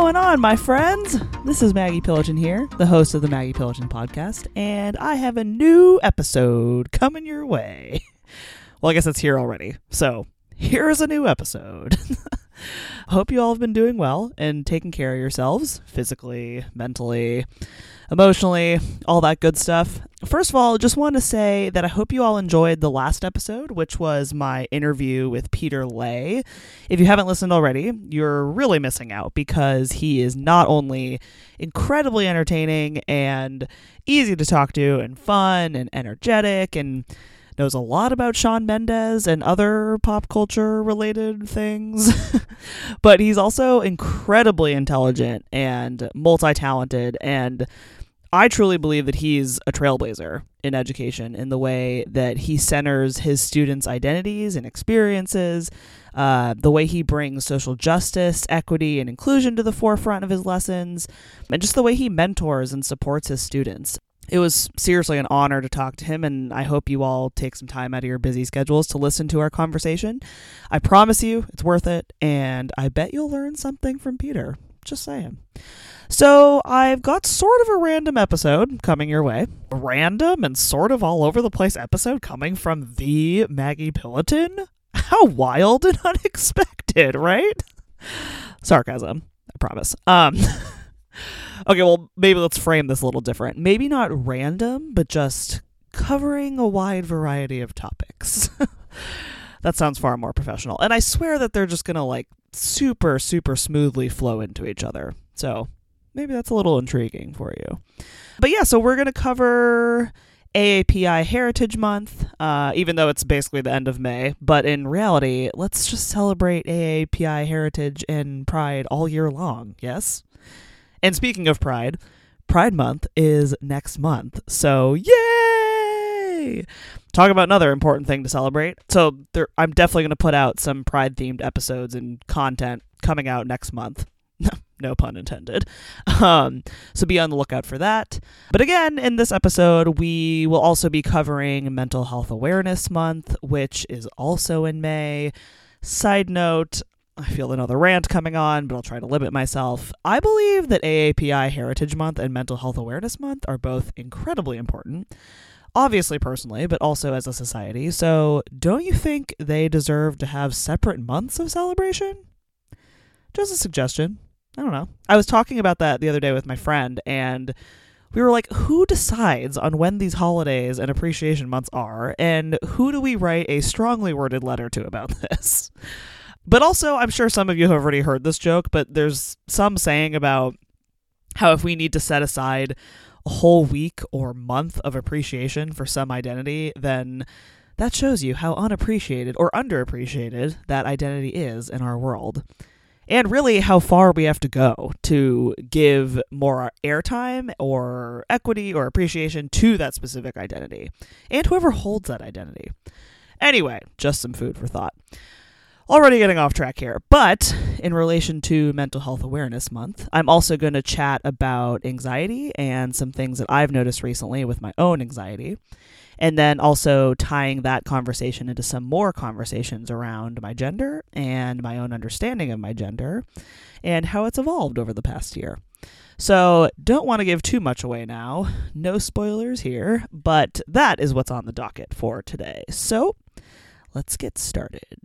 Going on, my friends? This is Maggie Pilloton here, the host of the Maggie Pilloton podcast, and I have a new episode coming your way. Well, I guess it's here already. So, here's a new episode. Hope you all have been doing well and taking care of yourselves physically, mentally, emotionally, all that good stuff. First of all, just want to say that I hope you all enjoyed the last episode, which was my interview with Peter Lay. If you haven't listened already, you're really missing out because he is not only incredibly entertaining and easy to talk to and fun and energetic and knows a lot about Shawn Mendes and other pop culture related things. but he's also incredibly intelligent and multi talented. And I truly believe that he's a trailblazer in education in the way that he centers his students' identities and experiences, uh, the way he brings social justice, equity, and inclusion to the forefront of his lessons, and just the way he mentors and supports his students it was seriously an honor to talk to him, and I hope you all take some time out of your busy schedules to listen to our conversation. I promise you, it's worth it, and I bet you'll learn something from Peter. Just saying. So, I've got sort of a random episode coming your way. Random and sort of all over the place episode coming from the Maggie Pilloton? How wild and unexpected, right? Sarcasm, I promise. Um. Okay, well, maybe let's frame this a little different. Maybe not random, but just covering a wide variety of topics. that sounds far more professional. And I swear that they're just going to like super, super smoothly flow into each other. So maybe that's a little intriguing for you. But yeah, so we're going to cover AAPI Heritage Month, uh, even though it's basically the end of May. But in reality, let's just celebrate AAPI Heritage and Pride all year long, yes? And speaking of Pride, Pride Month is next month. So, yay! Talk about another important thing to celebrate. So, there, I'm definitely going to put out some Pride themed episodes and content coming out next month. no pun intended. Um, so be on the lookout for that. But again, in this episode, we will also be covering Mental Health Awareness Month, which is also in May. Side note, I feel another rant coming on, but I'll try to limit myself. I believe that AAPI Heritage Month and Mental Health Awareness Month are both incredibly important. Obviously, personally, but also as a society. So, don't you think they deserve to have separate months of celebration? Just a suggestion. I don't know. I was talking about that the other day with my friend, and we were like, who decides on when these holidays and appreciation months are, and who do we write a strongly worded letter to about this? But also, I'm sure some of you have already heard this joke, but there's some saying about how if we need to set aside a whole week or month of appreciation for some identity, then that shows you how unappreciated or underappreciated that identity is in our world. And really, how far we have to go to give more airtime or equity or appreciation to that specific identity and whoever holds that identity. Anyway, just some food for thought already getting off track here. But in relation to Mental Health Awareness Month, I'm also going to chat about anxiety and some things that I've noticed recently with my own anxiety. And then also tying that conversation into some more conversations around my gender and my own understanding of my gender and how it's evolved over the past year. So, don't want to give too much away now. No spoilers here, but that is what's on the docket for today. So, let's get started.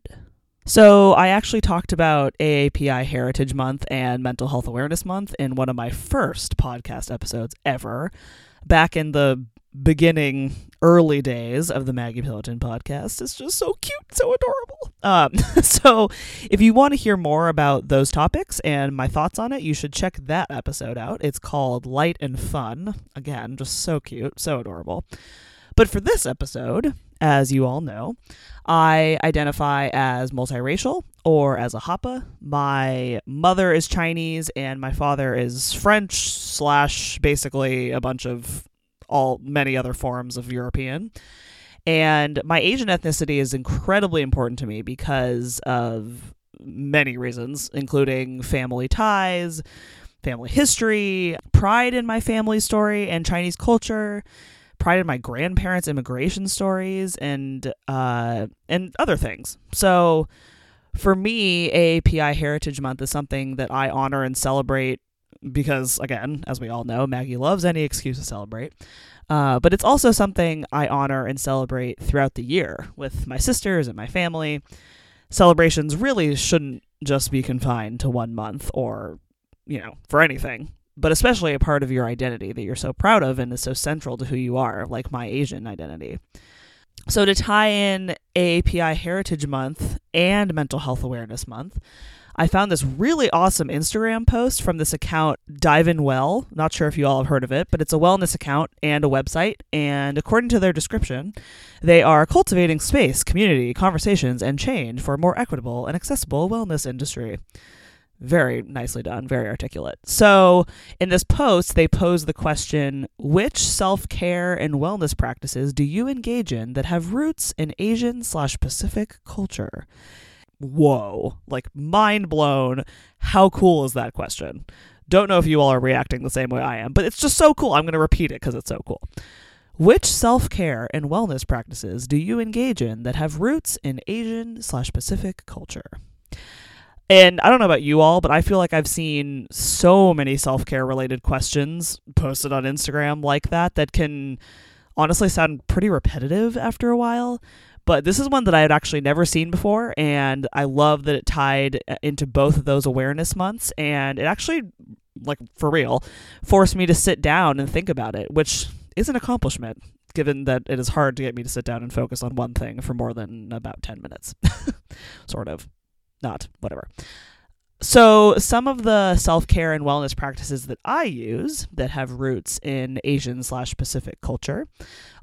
So, I actually talked about AAPI Heritage Month and Mental Health Awareness Month in one of my first podcast episodes ever, back in the beginning, early days of the Maggie Pilloton podcast. It's just so cute, so adorable. Um, so, if you want to hear more about those topics and my thoughts on it, you should check that episode out. It's called Light and Fun. Again, just so cute, so adorable. But for this episode, as you all know, I identify as multiracial or as a Hapa. My mother is Chinese and my father is French slash basically a bunch of all many other forms of European. And my Asian ethnicity is incredibly important to me because of many reasons, including family ties, family history, pride in my family story, and Chinese culture pride in my grandparents' immigration stories and uh, and other things. So For me, AAPI Heritage Month is something that I honor and celebrate because, again, as we all know, Maggie loves any excuse to celebrate. Uh, but it's also something I honor and celebrate throughout the year with my sisters and my family. Celebrations really shouldn't just be confined to one month or, you know, for anything, but especially a part of your identity that you're so proud of and is so central to who you are, like my Asian identity. So, to tie in AAPI Heritage Month and Mental Health Awareness Month, I found this really awesome Instagram post from this account, Dive in Well. Not sure if you all have heard of it, but it's a wellness account and a website. And according to their description, they are cultivating space, community, conversations, and change for a more equitable and accessible wellness industry. Very nicely done, very articulate. So, in this post, they pose the question Which self care and wellness practices do you engage in that have roots in Asian slash Pacific culture? whoa, like mind blown. How cool is that question? Don't know if you all are reacting the same way I am, but it's just so cool. I'm going to repeat it because it's so cool. Which self care and wellness practices do you engage in that have roots in Asian slash Pacific culture? And I don't know about you all, but I feel like I've seen so many self care related questions posted on Instagram like that that can honestly sound pretty repetitive after a while. But this is one that I had actually never seen before, and I love that it tied uh, into both of those awareness months, and it actually, like for real, forced me to sit down and think about it, which is an accomplishment given that it is hard to get me to sit down and focus on one thing for more than about 10 minutes. sort of. Not, whatever. So, some of the self care and wellness practices that I use that have roots in Asian slash Pacific culture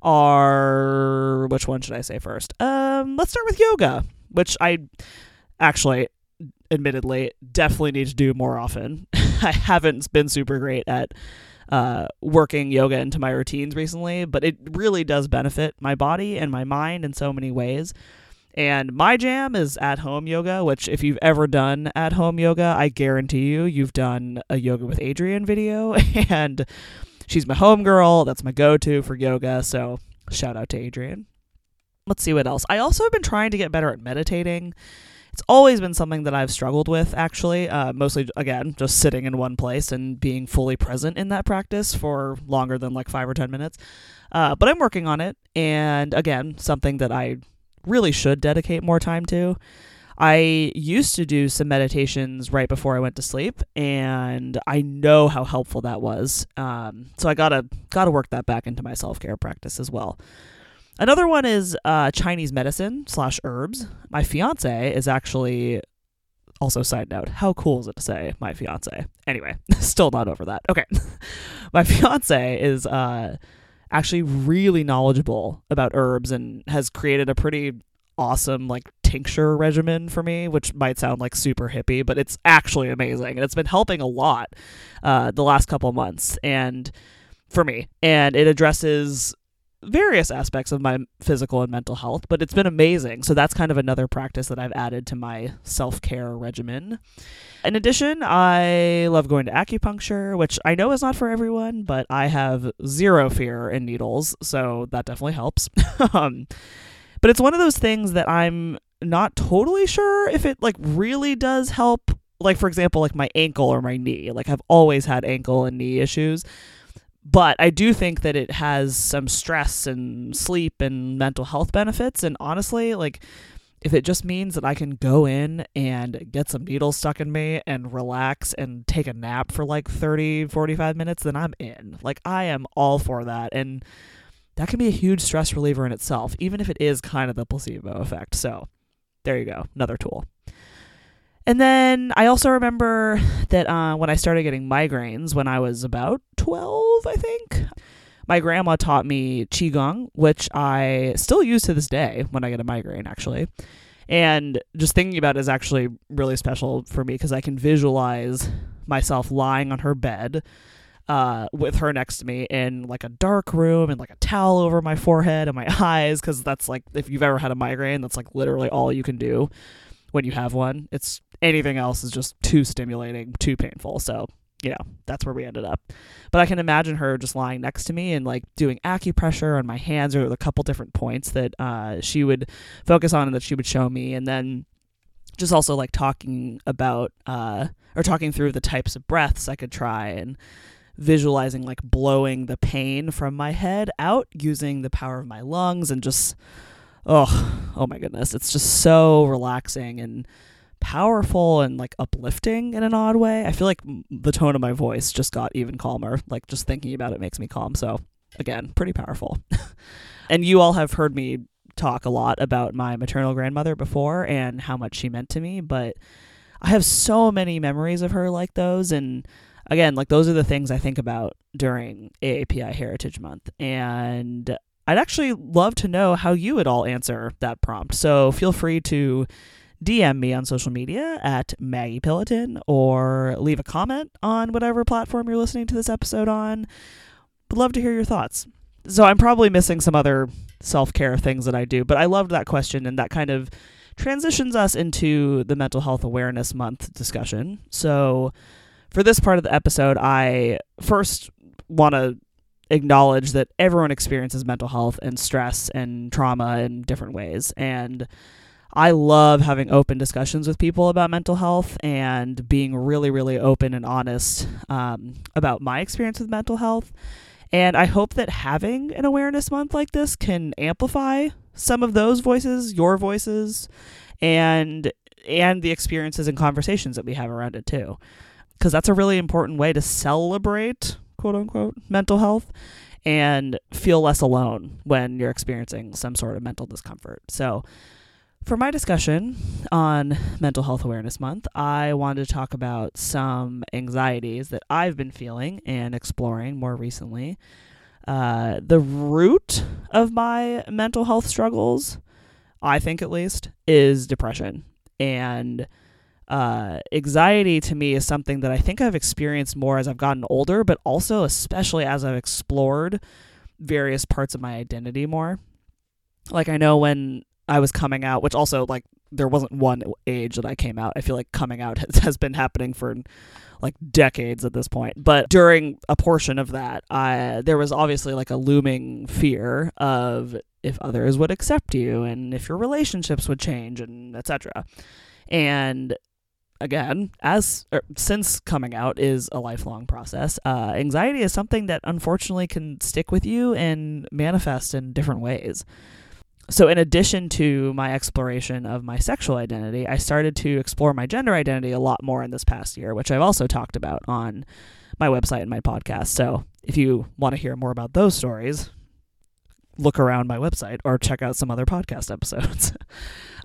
are which one should I say first? Um, let's start with yoga, which I actually, admittedly, definitely need to do more often. I haven't been super great at uh, working yoga into my routines recently, but it really does benefit my body and my mind in so many ways. And my jam is at home yoga, which, if you've ever done at home yoga, I guarantee you, you've done a yoga with Adriene video. And she's my home girl. That's my go to for yoga. So, shout out to Adriene. Let's see what else. I also have been trying to get better at meditating. It's always been something that I've struggled with, actually. Uh, mostly, again, just sitting in one place and being fully present in that practice for longer than like five or 10 minutes. Uh, but I'm working on it. And again, something that I really should dedicate more time to. I used to do some meditations right before I went to sleep, and I know how helpful that was. Um, so I gotta gotta work that back into my self care practice as well. Another one is uh, Chinese medicine slash herbs. My fiance is actually also side note. How cool is it to say my fiance? Anyway, still not over that. Okay, my fiance is uh, actually really knowledgeable about herbs and has created a pretty awesome like tincture regimen for me, which might sound like super hippie, but it's actually amazing and it's been helping a lot uh, the last couple months and for me. And it addresses various aspects of my physical and mental health, but it's been amazing. So that's kind of another practice that I've added to my self care regimen. In addition, I love going to acupuncture, which I know is not for everyone, but I have zero fear in needles, so that definitely helps. um, but it's one of those things that I'm not totally sure if it like really does help. Like for example, like my ankle or my knee. Like I've always had ankle and knee issues but I do think that it has some stress and sleep and mental health benefits. And honestly, like, if it just means that I can go in and get some needles stuck in me and relax and take a nap for like 30, 45 minutes, then I'm in. Like, I am all for that. And that can be a huge stress reliever in itself, even if it is kind of the placebo effect. So, there you go. Another tool. And then I also remember that uh, when I started getting migraines when I was about 12, I think, my grandma taught me Qigong, which I still use to this day when I get a migraine, actually. And just thinking about it is actually really special for me because I can visualize myself lying on her bed uh, with her next to me in like a dark room and like a towel over my forehead and my eyes because that's like if you've ever had a migraine that's like literally all you can do when you have one. It's anything else is just too stimulating, too painful. So, you know, that's where we ended up. But I can imagine her just lying next to me and like doing acupressure on my hands or a couple different points that uh, she would focus on and that she would show me. And then just also like talking about uh, or talking through the types of breaths I could try and visualizing like blowing the pain from my head out using the power of my lungs and just oh oh my goodness it's just so relaxing and powerful and like uplifting in an odd way. I feel like the tone of my voice just got even calmer. Like just thinking about it makes me calm. So again pretty powerful. And you all have heard me talk a lot about my maternal grandmother before and how much she meant to me but i have so many memories of her like those. And again, like those are the things I think about during AAPI Heritage Month. And I'd actually love to know how you would all answer that prompt. So feel free to DM me on social media at Maggie Pilloton or leave a comment on whatever platform you're listening to this episode on. Would love to hear your thoughts. So I'm probably missing some other self care things that I do, but I loved that question and that kind of transitions us into the Mental Health Awareness Month discussion. So for this part of the episode, I first want to acknowledge that everyone experiences mental health and stress and trauma in different ways. And I love having open discussions with people about mental health and being really, really open and honest um, about my experience with mental health. And I hope that having an awareness month like this can amplify some of those voices, your voices, and and the experiences and conversations that we have around it too because that's a really important way to celebrate quote unquote mental health and feel less alone when you're experiencing some sort of mental discomfort. So, for my discussion on Mental Health Awareness Month, I wanted to talk about some anxieties that I've been feeling and exploring more recently. Uh, the root of my mental health struggles, I think at least, is depression. And uh, anxiety to me is something that I think I've experienced more as I've gotten older, but also especially as I've explored various parts of my identity more. Like I know when I was coming out, which also like there wasn't one age that I came out. I feel like coming out has, has been happening for like decades at this point. But during a portion of that, I there was obviously like a looming fear of if others would accept you and if your relationships would change and etc. And again, as er, since coming out is a lifelong process, uh, anxiety is something that unfortunately can stick with you and manifest in different ways. So, in addition to my exploration of my sexual identity, I started to explore my gender identity a lot more in this past year, which I've also talked about on my website and my podcast. So, if you want to hear more about those stories, look around my website or check out some other podcast episodes.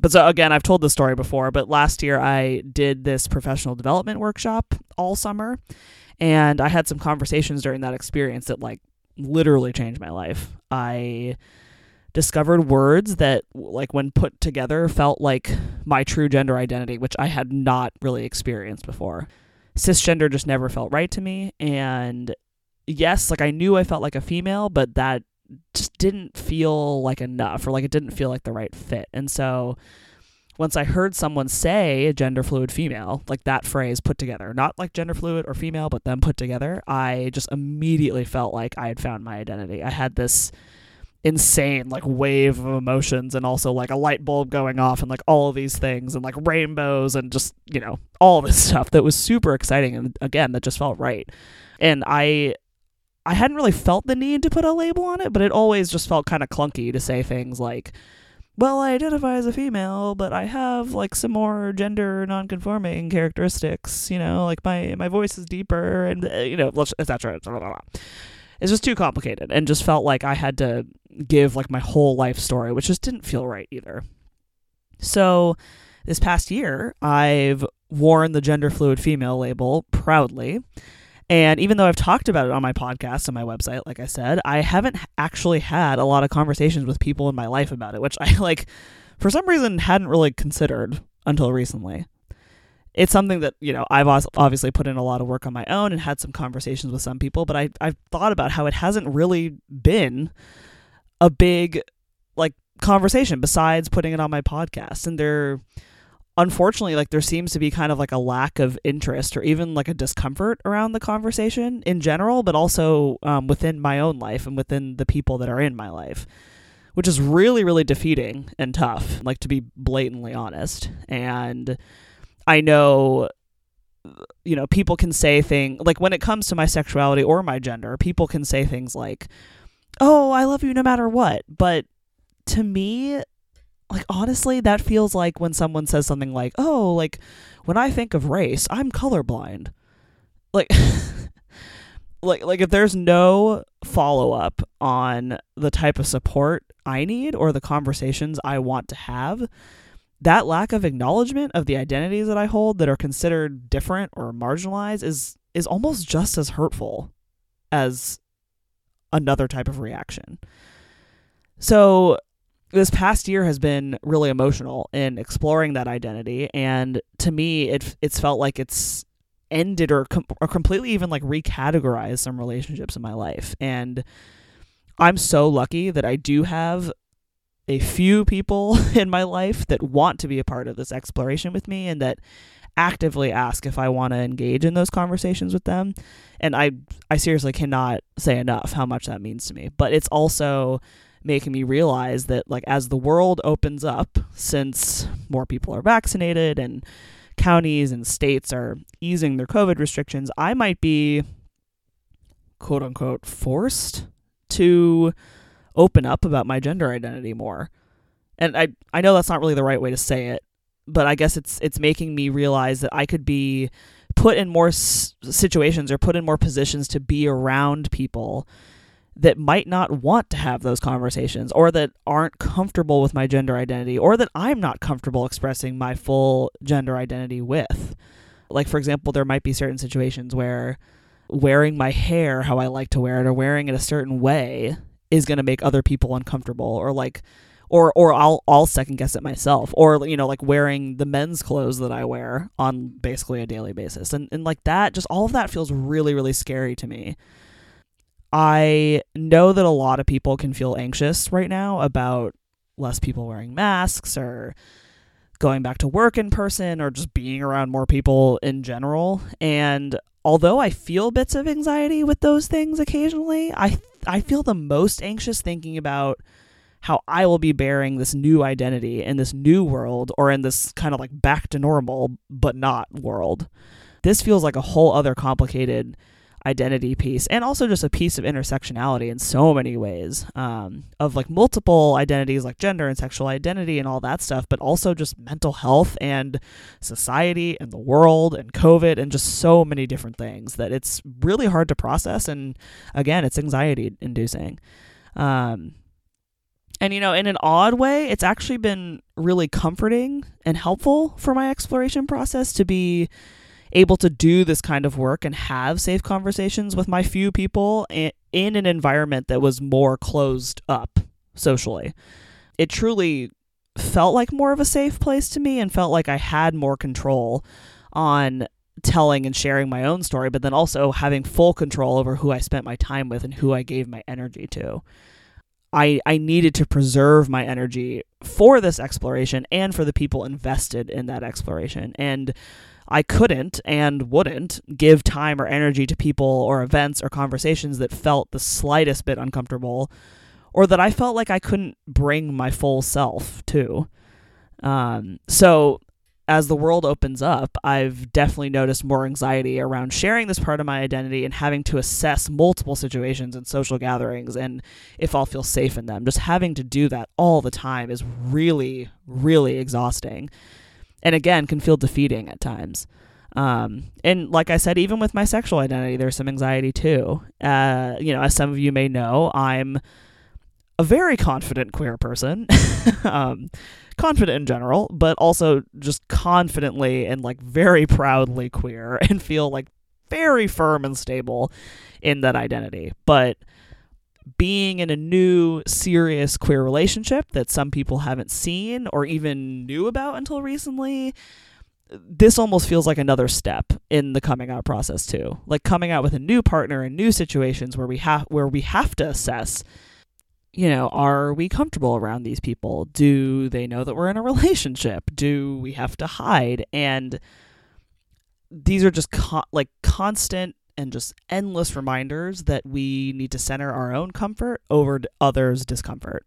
but so again, I've told this story before, but last year I did this professional development workshop all summer and I had some conversations during that experience that like literally changed my life. I discovered words that like when put together felt like my true gender identity, which I had not really experienced before. Cisgender just never felt right to me and yes, like I knew I felt like a female, but that just didn't feel like enough or like it didn't feel like the right fit. And so once I heard someone say gender fluid female, like that phrase put together, not like gender fluid or female, but them put together, I just immediately felt like I had found my identity. I had this insane like wave of emotions and also like a light bulb going off and like all of these things and like rainbows and just, you know, all this stuff that was super exciting and again that just felt right. And I I hadn't really felt the need to put a label on it, but it always just felt kind of clunky to say things like, well, I identify as a female, but I have like some more gender nonconforming characteristics, you know, like my my voice is deeper and uh, you know, etc. It's just too complicated and just felt like I had to give like my whole life story, which just didn't feel right either. So, this past year, I've worn the gender fluid female label proudly and even though I've talked about it on my podcast and my website, like I said, I haven't actually had a lot of conversations with people in my life about it, which I like for some reason hadn't really considered until recently. It's something that, you know, I've obviously put in a lot of work on my own and had some conversations with some people, but I I've thought about how it hasn't really been a big like conversation besides putting it on my podcast. And there unfortunately like there seems to be kind of like a lack of interest or even like a discomfort around the conversation in general but also um, within my own life and within the people that are in my life which is really, really defeating and tough, like to be blatantly honest. And I know, you know, people can say things like when it comes to my sexuality or my gender, people can say things like, oh, I love you no matter what. But to me, like honestly, that feels like when someone says something like, oh, like when I think of race, I'm colorblind. Like, like like if there's no follow up on the type of support I need or the conversations I want to have, that lack of acknowledgement of the identities that I hold that are considered different or marginalized is is almost just as hurtful as another type of reaction. So this past year has been really emotional in exploring that identity and to me it it's felt like it's ended or, com- or completely even like recategorized some relationships in my life. And I'm so lucky that I do have a few people in my life that want to be a part of this exploration with me and that actively ask if I want to engage in those conversations with them. And I I seriously cannot say enough how much that means to me. But it's also making me realize that like as the world opens up since more people are vaccinated and counties and states are easing their COVID restrictions, I might be quote unquote forced to open up about my gender identity more. And I I know that's not really the right way to say it, but I guess it's it's making me realize that I could be put in more s- situations or put in more positions to be around people that might not want to have those conversations or that aren't comfortable with my gender identity or that I'm not comfortable expressing my full gender identity with. Like, for example, there might be certain situations where wearing my hair how I like to wear it or wearing it a certain way is going to make other people uncomfortable or like or or I'll I'll second guess it myself or you know like wearing the men's clothes that I wear on basically a daily basis and and like that just all of that feels really really scary to me I know that a lot of people can feel anxious right now about less people wearing masks or going back to work in person or just being around more people in general. And although I feel bits of anxiety with those things occasionally, I I feel the most anxious thinking about how I will be bearing this new identity in this new world or in this kind of like back to normal but not world. This feels like a whole other complicated identity piece and also just a piece of intersectionality in so many ways um, of like multiple identities like gender and sexual identity and all that stuff but also just mental health and society and the world and covid and just so many different things that it's really hard to process. And again it's anxiety inducing. Um, and you know in an odd way it's actually been really comforting and helpful for my exploration process to be able to do this kind of work and have safe conversations with my few people in an environment that was more closed up socially. It truly felt like more of a safe place to me and felt like I had more control on telling and sharing my own story, but then also having full control over who I spent my time with and who I gave my energy to. I, I needed to preserve my energy for this exploration and for the people invested in that exploration. And I couldn't and wouldn't give time or energy to people or events or conversations that felt the slightest bit uncomfortable or that I felt like I couldn't bring my full self to. Um, so, as the world opens up, I've definitely noticed more anxiety around sharing this part of my identity and having to assess multiple situations and social gatherings and if I'll feel safe in them. Just having to do that all the time is really, really exhausting and again can feel defeating at times. Um, and like I said, even with my sexual identity, there's some anxiety too. Uh, you know, as some of you may know, I'm a very confident queer person, um, confident in general, but also just confidently and like very proudly queer and feel like very firm and stable in that identity. But being in a new serious queer relationship that some people haven't seen or even knew about until recently this almost feels like another step in the coming out process too. Like coming out with a new partner in new situations where we have where we have to assess you know are we comfortable around these people? Do they know that we're in a relationship? Do we have to hide? And these are just like constant and just endless reminders that we need to center our own comfort over others' discomfort.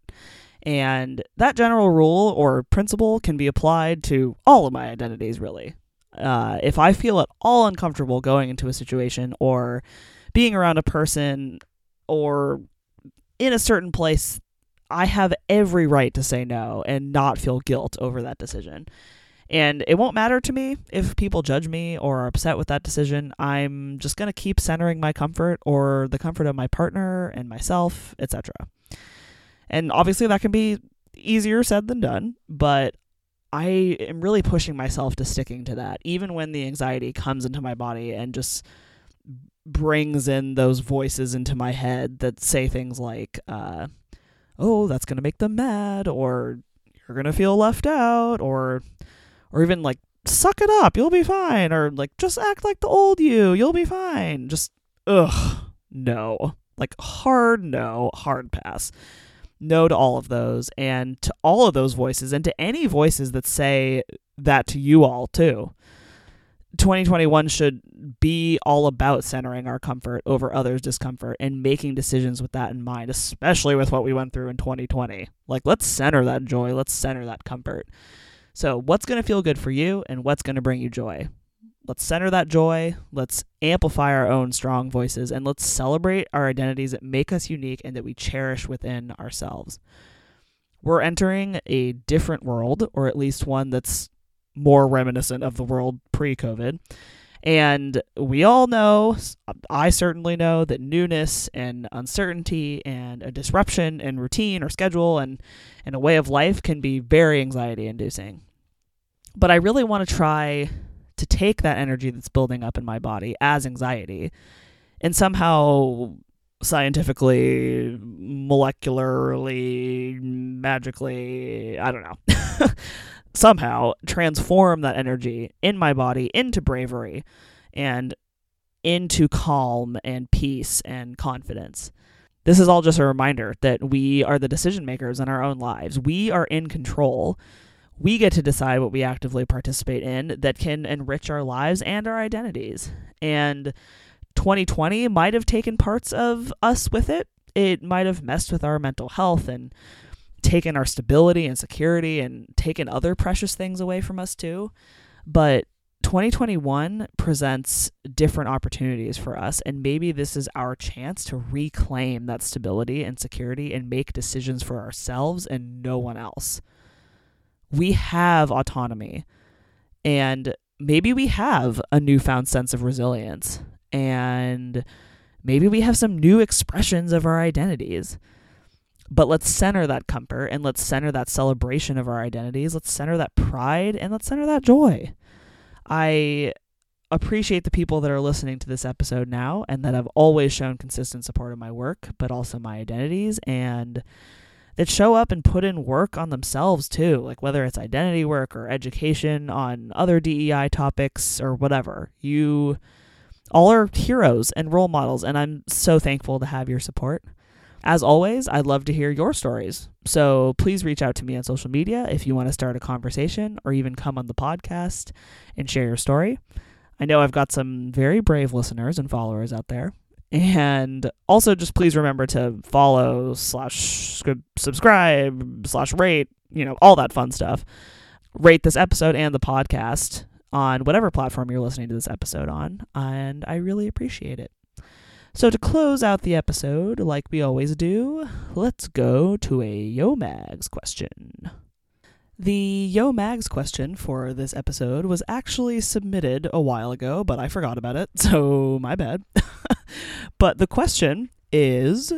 And that general rule or principle can be applied to all of my identities, really. Uh, if I feel at all uncomfortable going into a situation or being around a person or in a certain place, I have every right to say no and not feel guilt over that decision. And it won't matter to me if people judge me or are upset with that decision. I'm just going to keep centering my comfort or the comfort of my partner and myself, etc. And obviously, that can be easier said than done, but I am really pushing myself to sticking to that, even when the anxiety comes into my body and just brings in those voices into my head that say things like, uh, oh, that's going to make them mad, or you're going to feel left out, or or even like suck it up, you'll be fine, or like just act like the old you, you'll be fine. Just ugh, no. Like hard no, hard pass. No to all of those and to all of those voices and to any voices that say that to you all too. 2021 should be all about centering our comfort over others' discomfort and making decisions with that in mind, especially with what we went through in 2020. Like, let's center that joy, let's center that comfort. So, what's going to feel good for you and what's going to bring you joy? Let's center that joy. Let's amplify our own strong voices and let's celebrate our identities that make us unique and that we cherish within ourselves. We're entering a different world, or at least one that's more reminiscent of the world pre COVID. And we all know, I certainly know, that newness and uncertainty and a disruption in routine or schedule and, and a way of life can be very anxiety inducing. But I really want to try to take that energy that's building up in my body as anxiety and somehow scientifically, molecularly, magically, I don't know. somehow transform that energy in my body into bravery and into calm and peace and confidence. This is all just a reminder that we are the decision makers in our own lives. We are in control. We get to decide what we actively participate in that can enrich our lives and our identities. And 2020 might have taken parts of us with it. It might have messed with our mental health and taken our stability and security and taken other precious things away from us too. But 2021 presents different opportunities for us, and maybe this is our chance to reclaim that stability and security and make decisions for ourselves and no one else. We have autonomy, and maybe we have a newfound sense of resilience, and maybe we have some new expressions of our identities. But let's center that comfort and let's center that celebration of our identities. Let's center that pride and let's center that joy. I appreciate the people that are listening to this episode now and that have always shown consistent support of my work, but also my identities and that show up and put in work on themselves too, like whether it's identity work or education on other DEI topics or whatever. You all are heroes and role models, and I'm so thankful to have your support. As always, I'd love to hear your stories. So please reach out to me on social media if you want to start a conversation or even come on the podcast and share your story. I know I've got some very brave listeners and followers out there. And also, just please remember to follow, slash, subscribe, slash, rate, you know, all that fun stuff. Rate this episode and the podcast on whatever platform you're listening to this episode on. And I really appreciate it. So, to close out the episode, like we always do, let's go to a Yo Mags question. The Yo Mags question for this episode was actually submitted a while ago, but I forgot about it, so my bad. but the question is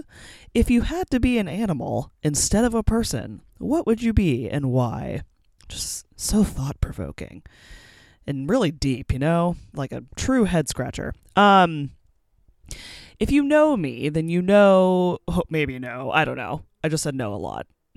if you had to be an animal instead of a person, what would you be and why? Just so thought provoking and really deep, you know, like a true head scratcher. Um, if you know me, then you know, oh, maybe no, I don't know. I just said no a lot.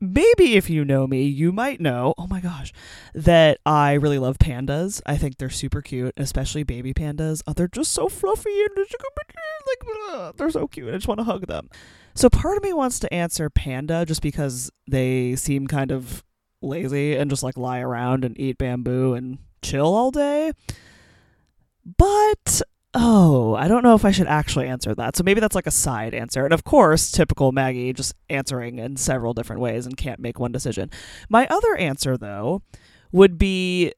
maybe if you know me, you might know, oh my gosh, that I really love pandas. I think they're super cute, especially baby pandas. Oh, they're just so fluffy and like they're so cute. I just want to hug them. So part of me wants to answer panda just because they seem kind of lazy and just like lie around and eat bamboo and chill all day. But oh, I don't know if I should actually answer that. So maybe that's like a side answer. And of course, typical Maggie just answering in several different ways and can't make one decision. My other answer, though, would be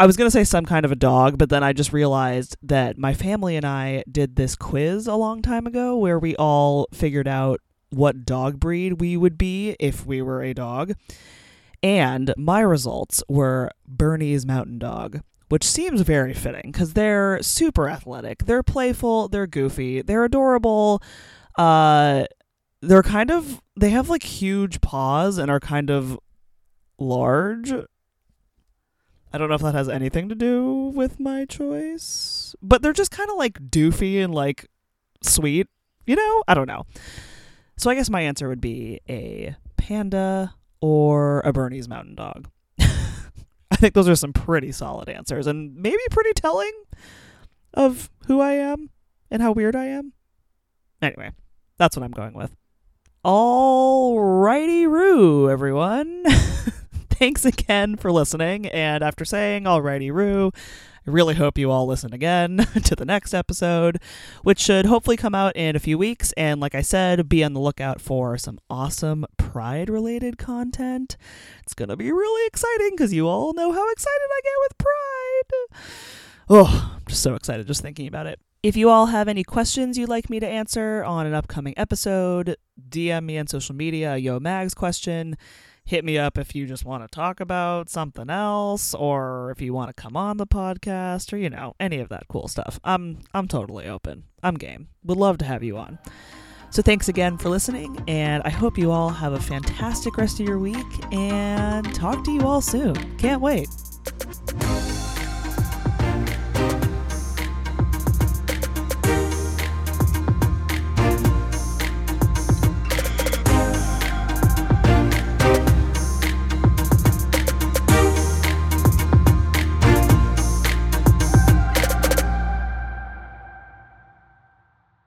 I was going to say some kind of a dog, but then I just realized that my family and I did this quiz a long time ago where we all figured out what dog breed we would be if we were a dog. And my results were Bernese Mountain Dog, which seems very fitting because they're super athletic. They're playful, they're goofy, they're adorable. Uh, they're kind of, they have like huge paws and are kind of large. I don't know if that has anything to do with my choice, but they're just kind of like doofy and like sweet, you know? I don't know. So I guess my answer would be a panda or a Bernese Mountain Dog. Think those are some pretty solid answers and maybe pretty telling of who I am and how weird I am. Anyway, that's what I'm going with. Alrighty, Roo, everyone. Thanks again for listening. And after saying alrighty, Roo, I really hope you all listen again to the next episode, which should hopefully come out in a few weeks. And like I said, be on the lookout for some awesome Pride related content. It's going to be really exciting because you all know how excited I get with Pride. Oh, I'm just so excited just thinking about it. If you all have any questions you'd like me to answer on an upcoming episode, DM me on social media, Yo Mags question hit me up if you just want to talk about something else or if you want to come on the podcast or you know any of that cool stuff. I'm i'm totally open. I'm game. Would love to have you on. So thanks again for listening and i hope you all have a fantastic rest of your week and talk to you all soon. Can't wait